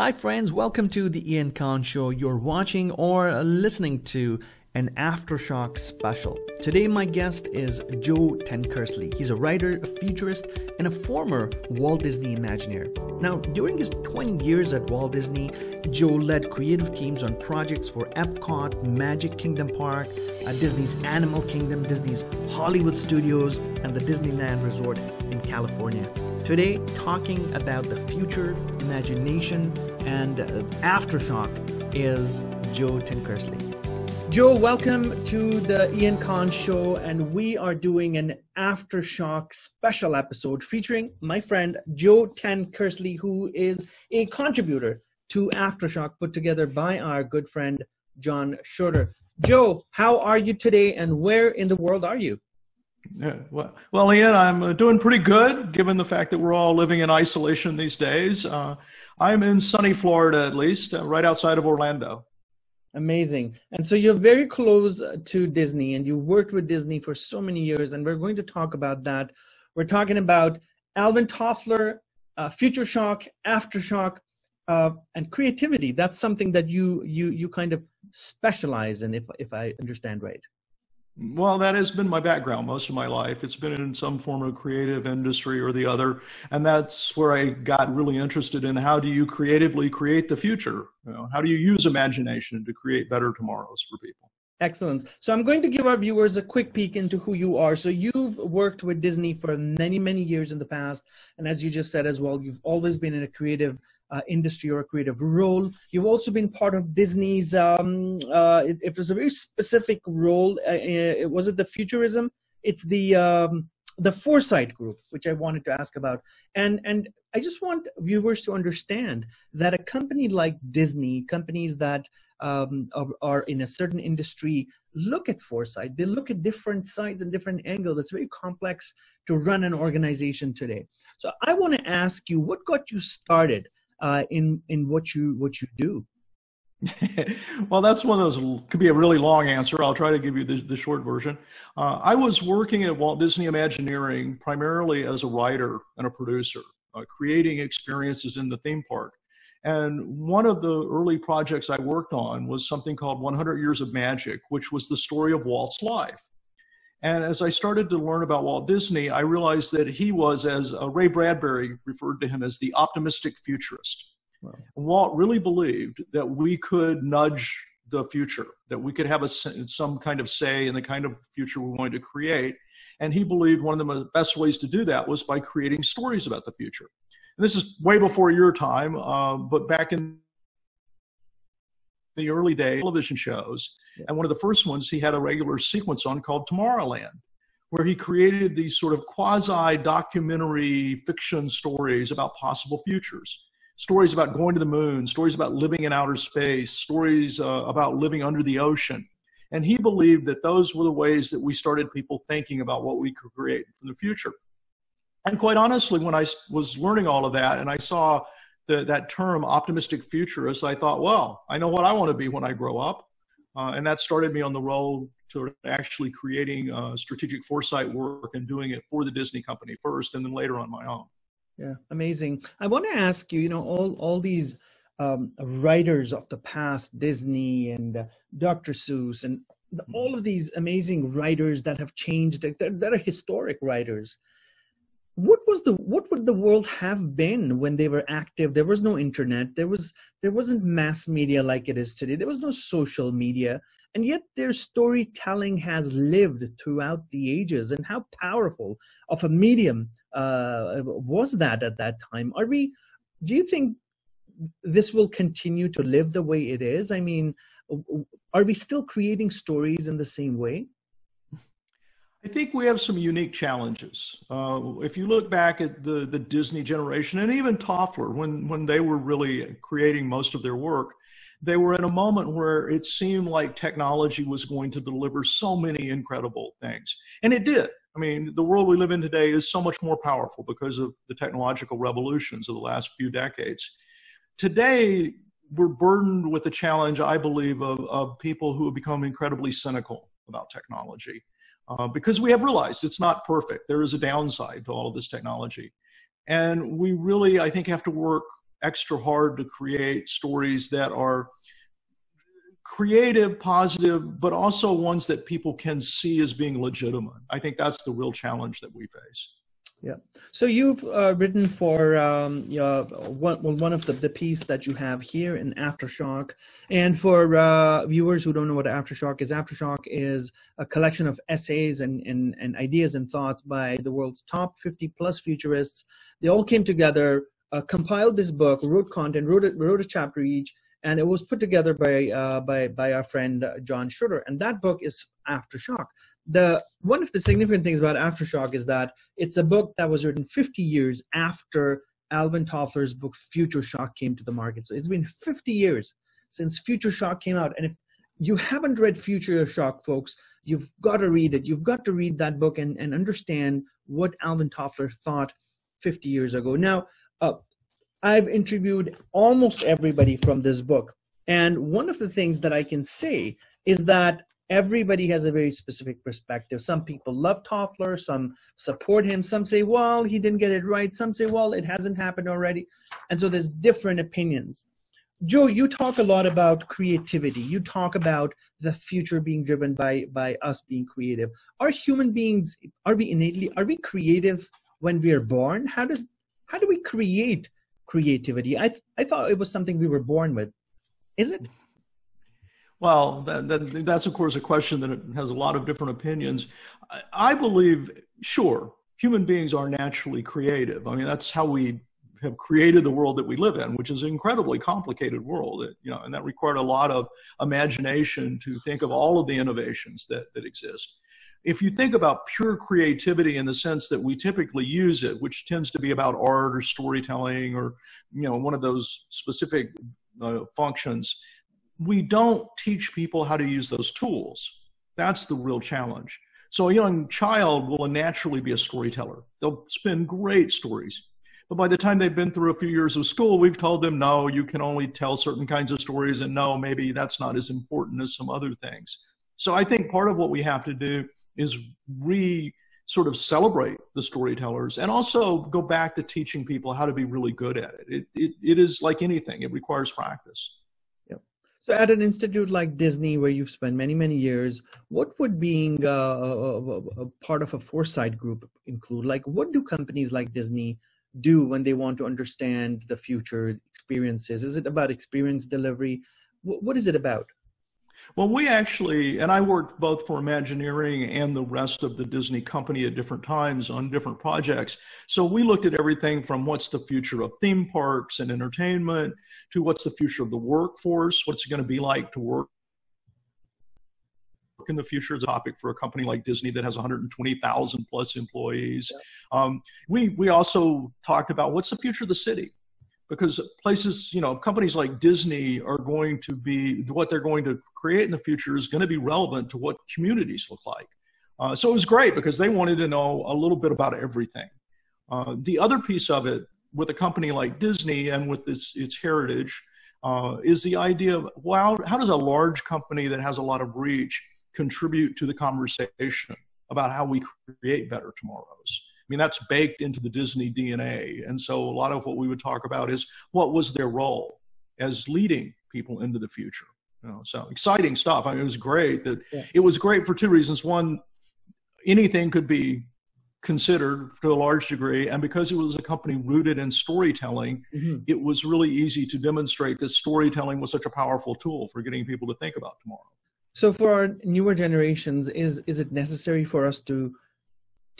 Hi, friends. Welcome to the Ian Khan Show. You're watching or listening to an Aftershock special. Today, my guest is Joe Tankersley. He's a writer, a futurist, and a former Walt Disney Imagineer. Now, during his 20 years at Walt Disney, Joe led creative teams on projects for Epcot, Magic Kingdom Park, uh, Disney's Animal Kingdom, Disney's Hollywood Studios, and the Disneyland Resort in California. Today, talking about the future, imagination, and uh, aftershock is Joe Tankersley. Joe, welcome to the Ian Khan Show, and we are doing an aftershock special episode featuring my friend Joe Tankersley, who is a contributor to Aftershock, put together by our good friend John Schroeder. Joe, how are you today, and where in the world are you? Yeah, well, well, Ian, I'm uh, doing pretty good given the fact that we're all living in isolation these days. Uh, I'm in sunny Florida, at least, uh, right outside of Orlando. Amazing. And so you're very close uh, to Disney and you worked with Disney for so many years, and we're going to talk about that. We're talking about Alvin Toffler, uh, Future Shock, Aftershock, uh, and creativity. That's something that you you you kind of specialize in, if if I understand right. Well, that has been my background most of my life. It's been in some form of creative industry or the other. And that's where I got really interested in how do you creatively create the future? You know, how do you use imagination to create better tomorrows for people? Excellent. So I'm going to give our viewers a quick peek into who you are. So you've worked with Disney for many, many years in the past. And as you just said as well, you've always been in a creative uh, industry or a creative role. You've also been part of Disney's. Um, uh, it, it, was a very specific role. Uh, uh was it the futurism? It's the um, the foresight group, which I wanted to ask about. And and I just want viewers to understand that a company like Disney, companies that um, are, are, in a certain industry, look at foresight. They look at different sides and different angles. It's very complex to run an organization today. So I want to ask you, what got you started? Uh, in in what you what you do? well, that's one of those could be a really long answer. I'll try to give you the, the short version. Uh, I was working at Walt Disney Imagineering primarily as a writer and a producer, uh, creating experiences in the theme park. And one of the early projects I worked on was something called 100 Years of Magic, which was the story of Walt's life. And as I started to learn about Walt Disney, I realized that he was, as uh, Ray Bradbury referred to him as the optimistic futurist. Wow. Walt really believed that we could nudge the future, that we could have a, some kind of say in the kind of future we wanted to create. And he believed one of the best ways to do that was by creating stories about the future. And this is way before your time, uh, but back in the early day television shows. And one of the first ones he had a regular sequence on called Tomorrowland, where he created these sort of quasi documentary fiction stories about possible futures. Stories about going to the moon, stories about living in outer space, stories uh, about living under the ocean. And he believed that those were the ways that we started people thinking about what we could create in the future. And quite honestly, when I was learning all of that and I saw the, that term optimistic futurist, I thought, well, I know what I want to be when I grow up. Uh, and that started me on the road to actually creating uh, strategic foresight work and doing it for the Disney company first and then later on my own. Yeah, amazing. I want to ask you, you know, all, all these um, writers of the past, Disney and uh, Dr. Seuss, and all of these amazing writers that have changed, that, that are historic writers what was the what would the world have been when they were active? There was no internet. There was there wasn't mass media like it is today. There was no social media. And yet their storytelling has lived throughout the ages. And how powerful of a medium uh, was that at that time? Are we do you think this will continue to live the way it is? I mean are we still creating stories in the same way I think we have some unique challenges. Uh, if you look back at the, the Disney generation and even Toffler, when, when they were really creating most of their work, they were in a moment where it seemed like technology was going to deliver so many incredible things. And it did. I mean, the world we live in today is so much more powerful because of the technological revolutions of the last few decades. Today, we're burdened with the challenge, I believe, of, of people who have become incredibly cynical about technology uh, because we have realized it's not perfect. There is a downside to all of this technology. And we really, I think, have to work extra hard to create stories that are creative, positive, but also ones that people can see as being legitimate. I think that's the real challenge that we face. Yeah. So you've uh, written for um, uh, one, well, one of the, the piece that you have here in Aftershock. And for uh, viewers who don't know what Aftershock is, Aftershock is a collection of essays and, and, and ideas and thoughts by the world's top 50 plus futurists. They all came together, uh, compiled this book, wrote content, wrote a, wrote a chapter each, and it was put together by uh, by by our friend uh, John Schroeder. And that book is Aftershock. The one of the significant things about Aftershock is that it's a book that was written 50 years after Alvin Toffler's book Future Shock came to the market. So it's been 50 years since Future Shock came out, and if you haven't read Future Shock, folks, you've got to read it. You've got to read that book and, and understand what Alvin Toffler thought 50 years ago. Now, uh, I've interviewed almost everybody from this book. And one of the things that I can say is that everybody has a very specific perspective. Some people love Toffler, some support him, some say, well, he didn't get it right, some say, well, it hasn't happened already. And so there's different opinions. Joe, you talk a lot about creativity. You talk about the future being driven by by us being creative. Are human beings are we innately are we creative when we are born? How does how do we create creativity? I th- I thought it was something we were born with. Is it? Well, that, that, that's of course a question that has a lot of different opinions. I, I believe, sure, human beings are naturally creative. I mean, that's how we have created the world that we live in, which is an incredibly complicated world. It, you know, and that required a lot of imagination to think of all of the innovations that, that exist. If you think about pure creativity in the sense that we typically use it, which tends to be about art or storytelling or you know one of those specific uh, functions, we don't teach people how to use those tools. That's the real challenge. So a young child will naturally be a storyteller. They'll spin great stories. But by the time they've been through a few years of school, we've told them, no, you can only tell certain kinds of stories, and no, maybe that's not as important as some other things. So I think part of what we have to do is re sort of celebrate the storytellers and also go back to teaching people how to be really good at it. It, it, it is like anything, it requires practice. So, at an institute like Disney, where you've spent many, many years, what would being a, a, a, part of a foresight group include? Like, what do companies like Disney do when they want to understand the future experiences? Is it about experience delivery? what is it about? Well, we actually, and I worked both for Imagineering and the rest of the Disney company at different times on different projects. So we looked at everything from what's the future of theme parks and entertainment to what's the future of the workforce, what's it going to be like to work in the future is a topic for a company like Disney that has 120,000 plus employees. Yeah. Um, we we also talked about what's the future of the city because places, you know, companies like Disney are going to be what they're going to create in the future is going to be relevant to what communities look like. Uh, so it was great because they wanted to know a little bit about everything. Uh, the other piece of it with a company like Disney and with its, its heritage uh, is the idea of well, how does a large company that has a lot of reach contribute to the conversation about how we create better tomorrows? Mean, that's baked into the Disney DNA. And so a lot of what we would talk about is what was their role as leading people into the future. You know, so exciting stuff. I mean, it was great. That yeah. it was great for two reasons. One, anything could be considered to a large degree, and because it was a company rooted in storytelling, mm-hmm. it was really easy to demonstrate that storytelling was such a powerful tool for getting people to think about tomorrow. So, for our newer generations, is is it necessary for us to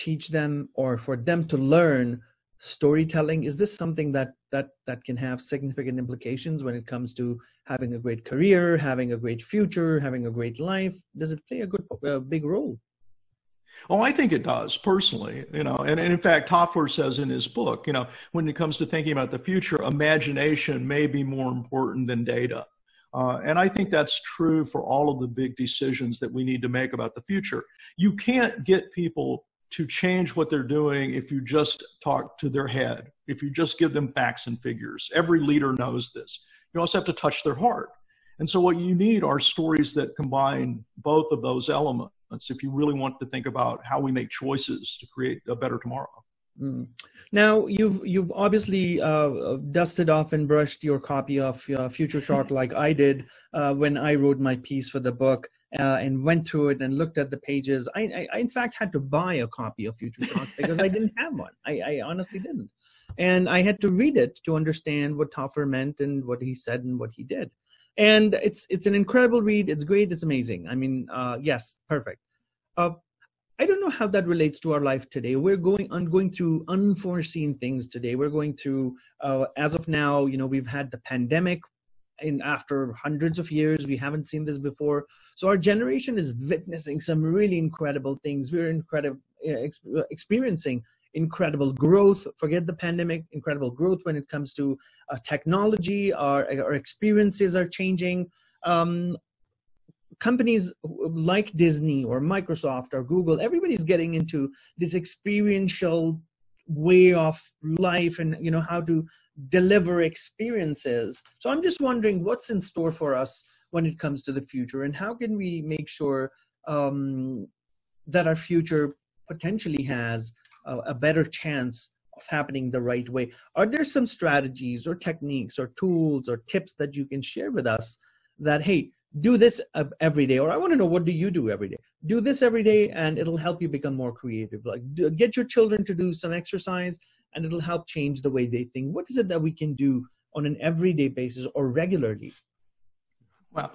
teach them or for them to learn storytelling is this something that that that can have significant implications when it comes to having a great career having a great future having a great life does it play a good a big role Oh, I think it does personally, you know, and, and in fact, Toffler says in his book, you know, when it comes to thinking about the future, imagination may be more important than data. Uh, and I think that's true for all of the big decisions that we need to make about the future. You can't get people to change what they're doing if you just talk to their head, if you just give them facts and figures. Every leader knows this. You also have to touch their heart. And so, what you need are stories that combine both of those elements if you really want to think about how we make choices to create a better tomorrow. Mm. Now you've you've obviously uh, dusted off and brushed your copy of uh, Future Shock like I did uh, when I wrote my piece for the book uh, and went through it and looked at the pages. I, I, I, in fact had to buy a copy of Future Shock because I didn't have one. I, I, honestly didn't, and I had to read it to understand what Toffler meant and what he said and what he did. And it's it's an incredible read. It's great. It's amazing. I mean, uh, yes, perfect. Uh, I don't know how that relates to our life today. We're going on going through unforeseen things today. We're going through, uh, as of now, you know, we've had the pandemic, and after hundreds of years, we haven't seen this before. So our generation is witnessing some really incredible things. We're incredible experiencing incredible growth. Forget the pandemic, incredible growth when it comes to uh, technology. Our our experiences are changing. Um, companies like Disney or Microsoft or Google, everybody's getting into this experiential way of life and you know how to deliver experiences. So I'm just wondering what's in store for us when it comes to the future and how can we make sure um, that our future potentially has a, a better chance of happening the right way. Are there some strategies or techniques or tools or tips that you can share with us that hey do this every day or i want to know what do you do every day do this every day and it'll help you become more creative like do, get your children to do some exercise and it'll help change the way they think. What is it that we can do on an everyday basis or regularly? Well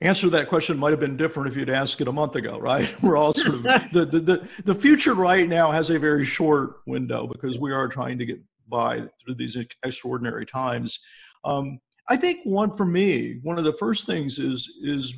answer to that question might have been different if you'd asked it a month ago right? We're all sort of the, the, the, the future right now has a very short window because we are trying to get by through these extraordinary times. Um, I think one for me, one of the first things is is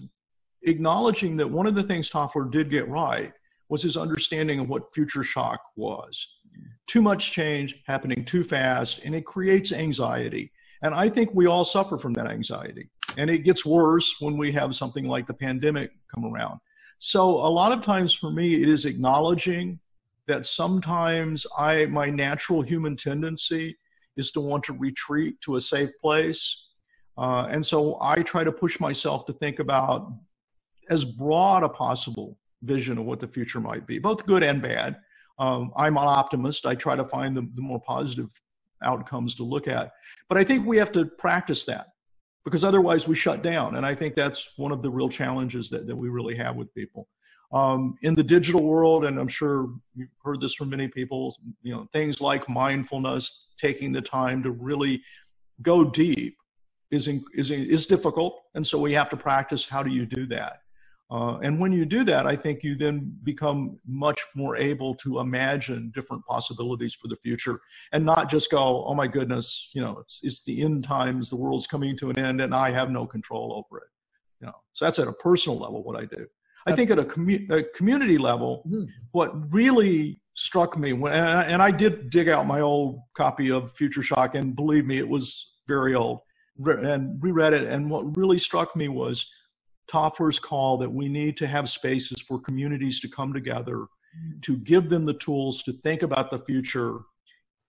acknowledging that one of the things Toffler did get right was his understanding of what future shock was. Too much change happening too fast, and it creates anxiety. And I think we all suffer from that anxiety. And it gets worse when we have something like the pandemic come around. So a lot of times for me, it is acknowledging that sometimes I my natural human tendency is to want to retreat to a safe place uh, and so I try to push myself to think about as broad a possible vision of what the future might be, both good and bad. Um, I'm an optimist. I try to find the, the more positive outcomes to look at. But I think we have to practice that because otherwise we shut down. And I think that's one of the real challenges that, that we really have with people. Um, in the digital world, and I'm sure you've heard this from many people, you know, things like mindfulness, taking the time to really go deep is, is, is difficult. And so we have to practice how do you do that? Uh, and when you do that, I think you then become much more able to imagine different possibilities for the future and not just go, oh my goodness, you know, it's, it's the end times, the world's coming to an end, and I have no control over it. You know, so that's at a personal level what I do. I think at a, commu- a community level, mm-hmm. what really struck me when, and I, and I did dig out my old copy of Future Shock, and believe me, it was very old and reread it. And what really struck me was Toffler's call that we need to have spaces for communities to come together, mm-hmm. to give them the tools to think about the future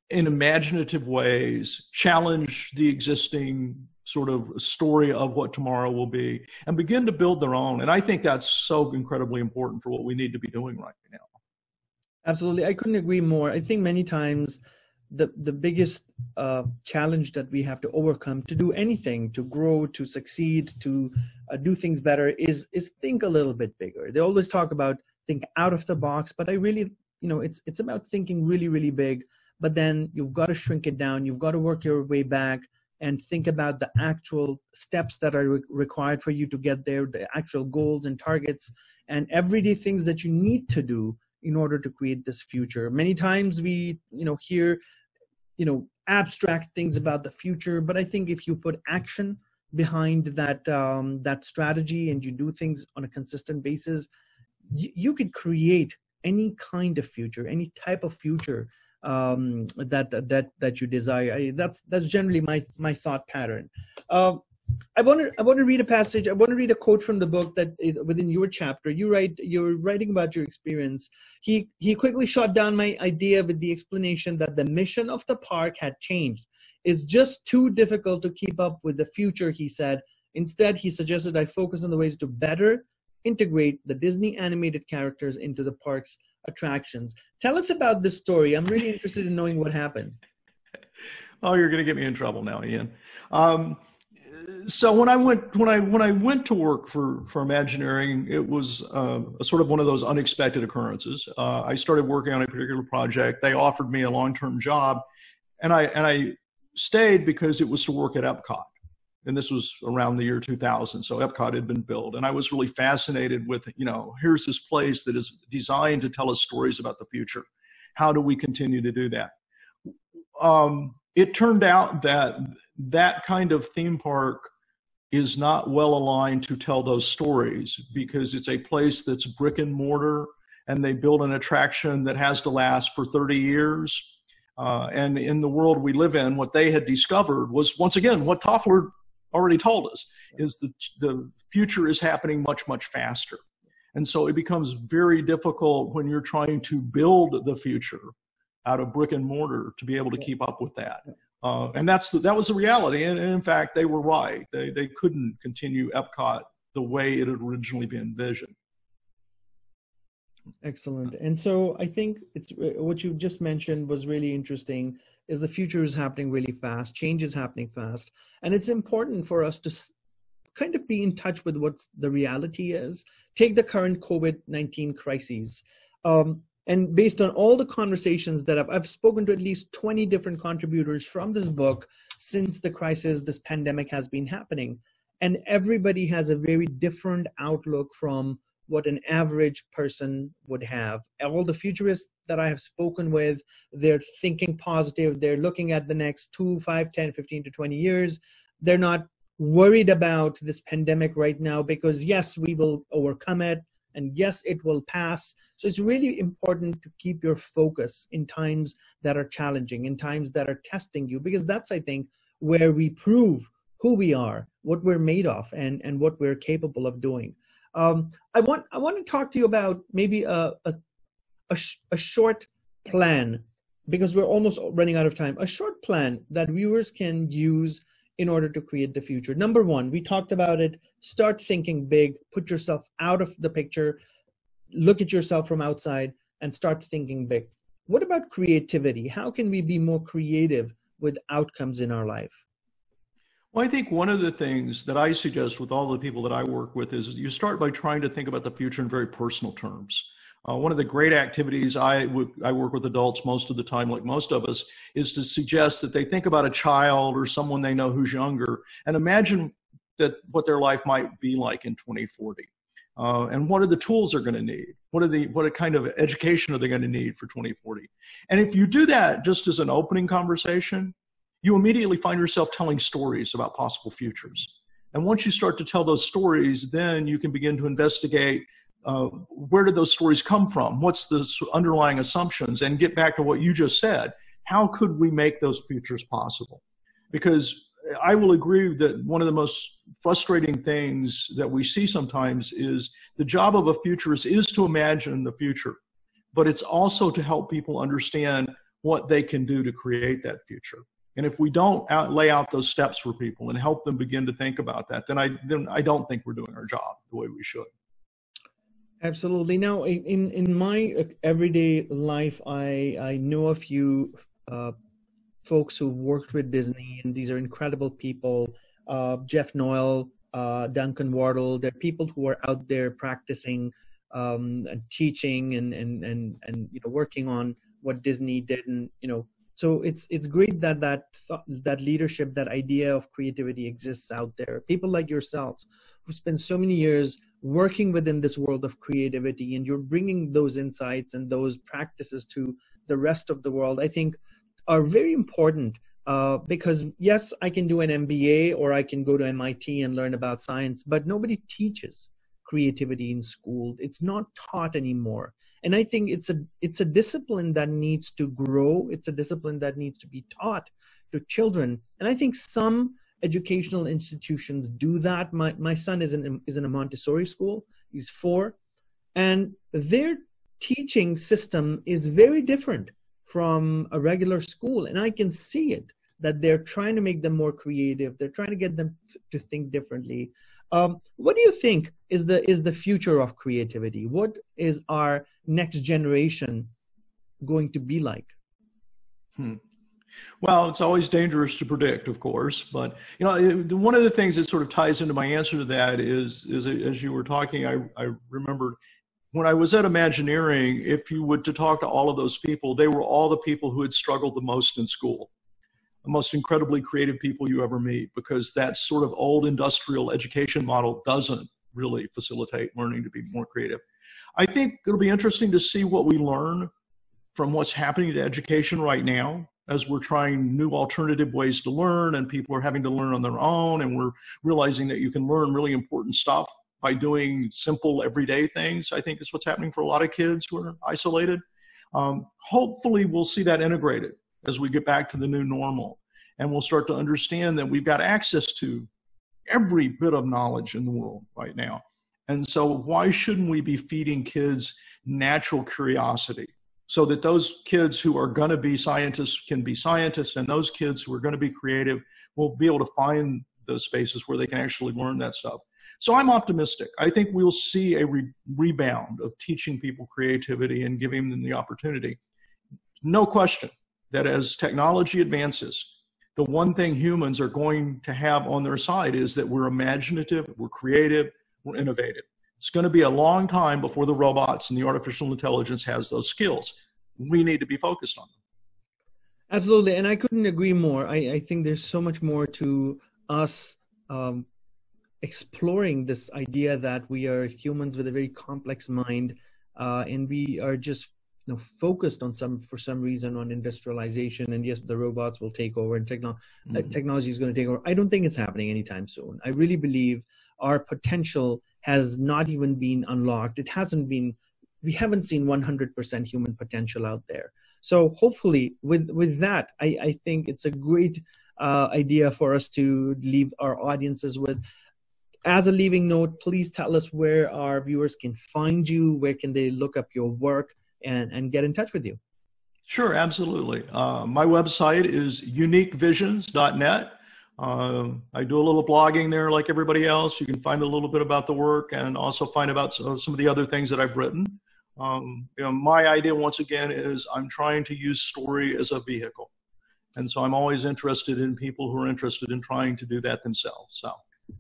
in imaginative ways, challenge the existing sort of story of what tomorrow will be, and begin to build their own. And I think that's so incredibly important for what we need to be doing right now. Absolutely. I couldn't agree more. I think many times the the biggest uh, challenge that we have to overcome to do anything to grow to succeed to uh, do things better is is think a little bit bigger. They always talk about think out of the box but i really you know it's it's about thinking really really big but then you've got to shrink it down you've got to work your way back and think about the actual steps that are re- required for you to get there the actual goals and targets and everyday things that you need to do in order to create this future. Many times we you know hear you know abstract things about the future but i think if you put action behind that um, that strategy and you do things on a consistent basis you, you could create any kind of future any type of future um, that that that you desire. I, that's that's generally my my thought pattern. Uh, I want to I want to read a passage. I want to read a quote from the book that within your chapter. You write you're writing about your experience. He he quickly shot down my idea with the explanation that the mission of the park had changed. It's just too difficult to keep up with the future, he said. Instead, he suggested I focus on the ways to better integrate the Disney animated characters into the park's attractions. Tell us about this story. I'm really interested in knowing what happened. Oh, you're going to get me in trouble now, Ian. Um, so when I went when I when I went to work for for Imagineering, it was uh, a sort of one of those unexpected occurrences. Uh, I started working on a particular project. They offered me a long term job, and I and I stayed because it was to work at Epcot, and this was around the year 2000. So Epcot had been built, and I was really fascinated with you know here's this place that is designed to tell us stories about the future. How do we continue to do that? Um, it turned out that that kind of theme park is not well aligned to tell those stories because it's a place that's brick and mortar and they build an attraction that has to last for 30 years. Uh, and in the world we live in, what they had discovered was once again what Toffler already told us is that the future is happening much, much faster. And so it becomes very difficult when you're trying to build the future out of brick and mortar to be able to keep up with that. Uh, and that's the, that was the reality. And, and, in fact, they were right. They, they couldn't continue Epcot the way it had originally been envisioned. Excellent. And so I think it's what you just mentioned was really interesting is the future is happening really fast, change is happening fast. And it's important for us to kind of be in touch with what the reality is. Take the current COVID 19 crises. Um, and based on all the conversations that I've, I've spoken to at least 20 different contributors from this book since the crisis, this pandemic has been happening. And everybody has a very different outlook from what an average person would have. All the futurists that I have spoken with, they're thinking positive. They're looking at the next two, five, 10, 15 to 20 years. They're not worried about this pandemic right now because, yes, we will overcome it and yes it will pass. So it's really important to keep your focus in times that are challenging in times that are testing you because that's i think where we prove who we are what we're made of and and what we're capable of doing. Um, i want i want to talk to you about maybe a a, a, sh- a short plan because we're almost running out of time. A short plan that viewers can use in order to create the future. Number one, we talked about it. Start thinking big, put yourself out of the picture, look at yourself from outside, and start thinking big. What about creativity? How can we be more creative with outcomes in our life? Well, I think one of the things that I suggest with all the people that I work with is you start by trying to think about the future in very personal terms. Uh, one of the great activities I, w- I work with adults most of the time, like most of us, is to suggest that they think about a child or someone they know who's younger and imagine that what their life might be like in 2040. Uh, and what are the tools they're going to need? What are the what kind of education are they going to need for 2040? And if you do that just as an opening conversation, you immediately find yourself telling stories about possible futures. And once you start to tell those stories, then you can begin to investigate uh, where did those stories come from? What's the underlying assumptions? And get back to what you just said. How could we make those futures possible? Because I will agree that one of the most frustrating things that we see sometimes is the job of a futurist is to imagine the future, but it's also to help people understand what they can do to create that future. And if we don't out, lay out those steps for people and help them begin to think about that, then I then I don't think we're doing our job the way we should. Absolutely. Now, in in my uh, everyday life, I I know a few uh, folks who've worked with Disney, and these are incredible people. Uh, Jeff Noel, uh, Duncan Wardle. They're people who are out there practicing, um, and teaching, and and and and you know working on what Disney did, and you know. So it's it's great that that that leadership, that idea of creativity exists out there. People like yourselves who spend so many years working within this world of creativity and you're bringing those insights and those practices to the rest of the world i think are very important uh, because yes i can do an mba or i can go to mit and learn about science but nobody teaches creativity in school. It's not taught anymore. And i think it's a it's a discipline that needs to grow. It's a discipline that needs to be taught to children. And i think some educational institutions do that. My my son is in is in a Montessori school. He's four, and their teaching system is very different from a regular school, and I can see it. that they're trying to make them more creative. They're trying to get them to think differently. Um, what do you think is the is the future of creativity? What is our next generation going to be like? Hmm. Well, it's always dangerous to predict, of course, but you know, one of the things that sort of ties into my answer to that is, is as you were talking, I, I remembered when I was at Imagineering, if you would to talk to all of those people, they were all the people who had struggled the most in school, the most incredibly creative people you ever meet, because that sort of old industrial education model doesn't really facilitate learning to be more creative. I think it'll be interesting to see what we learn from what's happening to education right now as we're trying new alternative ways to learn and people are having to learn on their own and we're realizing that you can learn really important stuff by doing simple everyday things i think is what's happening for a lot of kids who are isolated. Um, hopefully we'll see that integrated as we get back to the new normal and we'll start to understand that we've got access to every bit of knowledge in the world right now. And so why shouldn't we be feeding kids natural curiosity so that those kids who are going to be scientists can be scientists and those kids who are going to be creative will be able to find those spaces where they can actually learn that stuff. So i'm optimistic. I think we'll see a re- rebound of teaching people creativity and giving them the opportunity. No question that as technology advances the one thing humans are going to have on their side is that we're imaginative we're creative we're innovative it's going to be a long time before the robots and the artificial intelligence has those skills. We need to be focused on them. Absolutely, and I couldn't agree more. I, I think there's so much more to us um, exploring this idea that we are humans with a very complex mind, uh, and we are just you know focused on some for some reason on industrialization. And yes, the robots will take over, and techno- mm-hmm. uh, technology is going to take over. I don't think it's happening anytime soon. I really believe our potential has not even been unlocked. It hasn't been, we haven't seen 100% human potential out there. So hopefully, with with that, I, I think it's a great uh, idea for us to leave our audiences with. As a leaving note, please tell us where our viewers can find you. Where can they look up your work and and get in touch with you? Sure, absolutely. Uh, my website is uniquevisions.net. Um, I do a little blogging there like everybody else. You can find a little bit about the work and also find about some of the other things that I've written. Um, you know, my idea, once again, is I'm trying to use story as a vehicle. And so I'm always interested in people who are interested in trying to do that themselves. So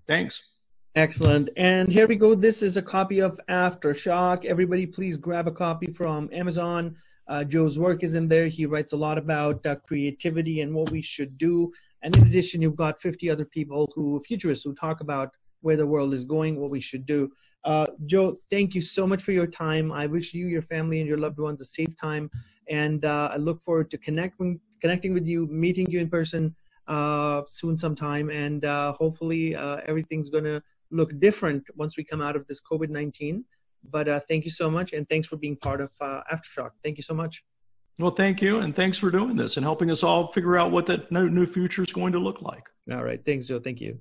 thanks. Excellent. And here we go. This is a copy of Aftershock. Everybody, please grab a copy from Amazon. Uh, Joe's work is in there. He writes a lot about uh, creativity and what we should do. And in addition, you've got 50 other people who, futurists, who talk about where the world is going, what we should do. Uh, Joe, thank you so much for your time. I wish you, your family, and your loved ones a safe time. And uh, I look forward to connecting, connecting with you, meeting you in person uh, soon sometime. And uh, hopefully uh, everything's going to look different once we come out of this COVID 19. But uh, thank you so much. And thanks for being part of Aftershock. Thank you so much. Well, thank you, and thanks for doing this and helping us all figure out what that new future is going to look like. All right. Thanks, Joe. Thank you.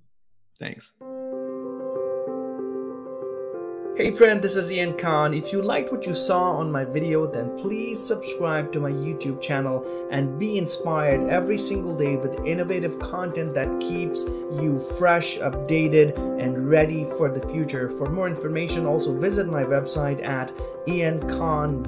Thanks. Hey friend, this is Ian Khan. If you liked what you saw on my video, then please subscribe to my YouTube channel and be inspired every single day with innovative content that keeps you fresh, updated, and ready for the future. For more information, also visit my website at iankhan.com